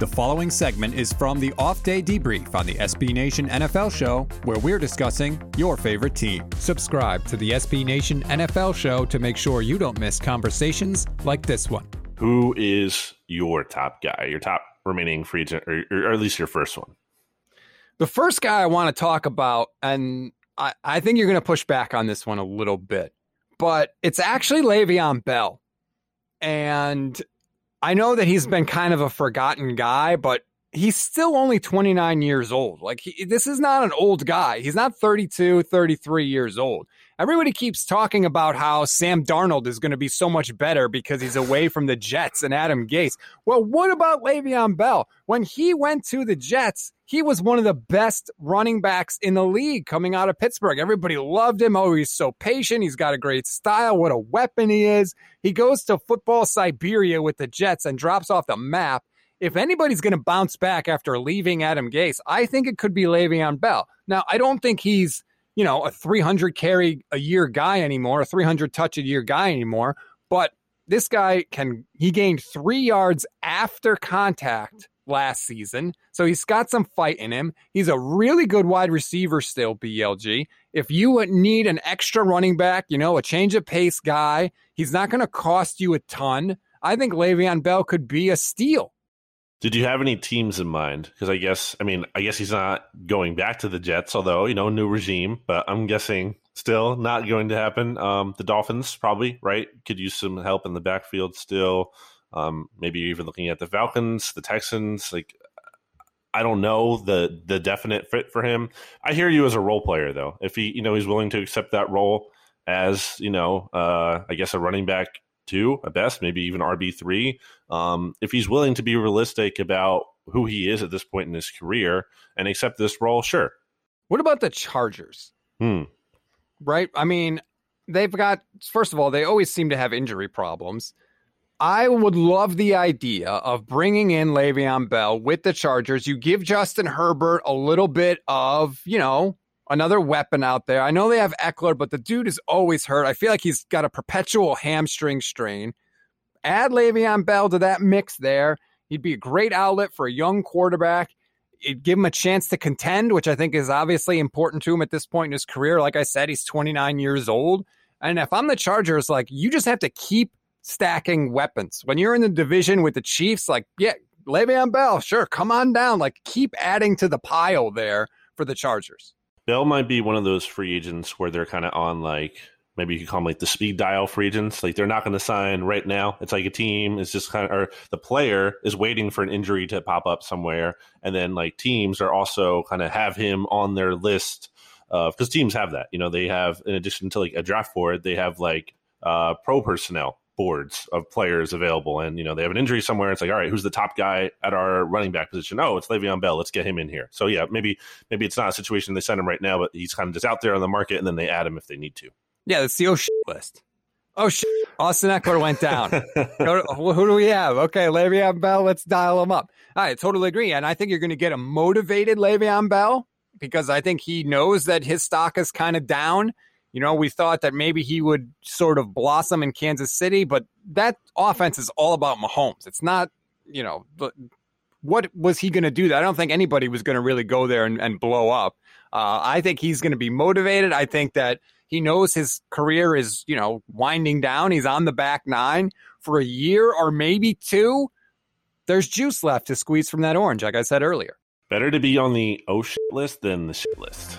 The following segment is from the off day debrief on the SB Nation NFL show, where we're discussing your favorite team. Subscribe to the SB Nation NFL show to make sure you don't miss conversations like this one. Who is your top guy, your top remaining free agent, or, or at least your first one? The first guy I want to talk about, and I, I think you're going to push back on this one a little bit, but it's actually Le'Veon Bell. And I know that he's been kind of a forgotten guy, but he's still only 29 years old. Like, he, this is not an old guy. He's not 32, 33 years old. Everybody keeps talking about how Sam Darnold is going to be so much better because he's away from the Jets and Adam Gase. Well, what about Le'Veon Bell? When he went to the Jets, he was one of the best running backs in the league coming out of Pittsburgh. Everybody loved him. Oh, he's so patient. He's got a great style. What a weapon he is. He goes to football Siberia with the Jets and drops off the map. If anybody's going to bounce back after leaving Adam Gase, I think it could be Le'Veon Bell. Now, I don't think he's you know, a 300 carry a year guy anymore, a 300 touch a year guy anymore. But this guy can, he gained three yards after contact last season. So he's got some fight in him. He's a really good wide receiver still, BLG. If you need an extra running back, you know, a change of pace guy, he's not going to cost you a ton. I think Le'Veon Bell could be a steal. Did you have any teams in mind? Because I guess, I mean, I guess he's not going back to the Jets, although you know, new regime. But I'm guessing still not going to happen. Um, the Dolphins probably right could use some help in the backfield still. Um, maybe even looking at the Falcons, the Texans. Like, I don't know the the definite fit for him. I hear you as a role player though. If he, you know, he's willing to accept that role as you know, uh, I guess a running back two at best, maybe even RB three. Um, if he's willing to be realistic about who he is at this point in his career and accept this role, sure. What about the Chargers? Hmm. Right. I mean, they've got first of all, they always seem to have injury problems. I would love the idea of bringing in Le'Veon Bell with the Chargers. You give Justin Herbert a little bit of, you know, another weapon out there. I know they have Ekeler, but the dude is always hurt. I feel like he's got a perpetual hamstring strain. Add Le'Veon Bell to that mix there. He'd be a great outlet for a young quarterback. It'd give him a chance to contend, which I think is obviously important to him at this point in his career. Like I said, he's 29 years old. And if I'm the Chargers, like you just have to keep stacking weapons. When you're in the division with the Chiefs, like, yeah, Le'Veon Bell, sure, come on down. Like keep adding to the pile there for the Chargers. Bell might be one of those free agents where they're kind of on like maybe you could call them like the speed dial free agents. Like they're not going to sign right now. It's like a team is just kind of, or the player is waiting for an injury to pop up somewhere, and then like teams are also kind of have him on their list of because teams have that. You know, they have in addition to like a draft board, they have like uh, pro personnel boards of players available. And, you know, they have an injury somewhere. It's like, all right, who's the top guy at our running back position? Oh, it's Le'Veon Bell. Let's get him in here. So, yeah, maybe maybe it's not a situation they send him right now, but he's kind of just out there on the market and then they add him if they need to. Yeah, that's the oh shit list. Oh shit, Austin Ekeler went down. who do we have? Okay, Le'Veon Bell. Let's dial him up. I totally agree, and I think you're going to get a motivated Le'Veon Bell because I think he knows that his stock is kind of down you know, we thought that maybe he would sort of blossom in Kansas City, but that offense is all about Mahomes. It's not, you know, what was he going to do? That I don't think anybody was going to really go there and, and blow up. Uh, I think he's going to be motivated. I think that he knows his career is, you know, winding down. He's on the back nine for a year or maybe two. There's juice left to squeeze from that orange, like I said earlier. Better to be on the oh shit list than the shit list.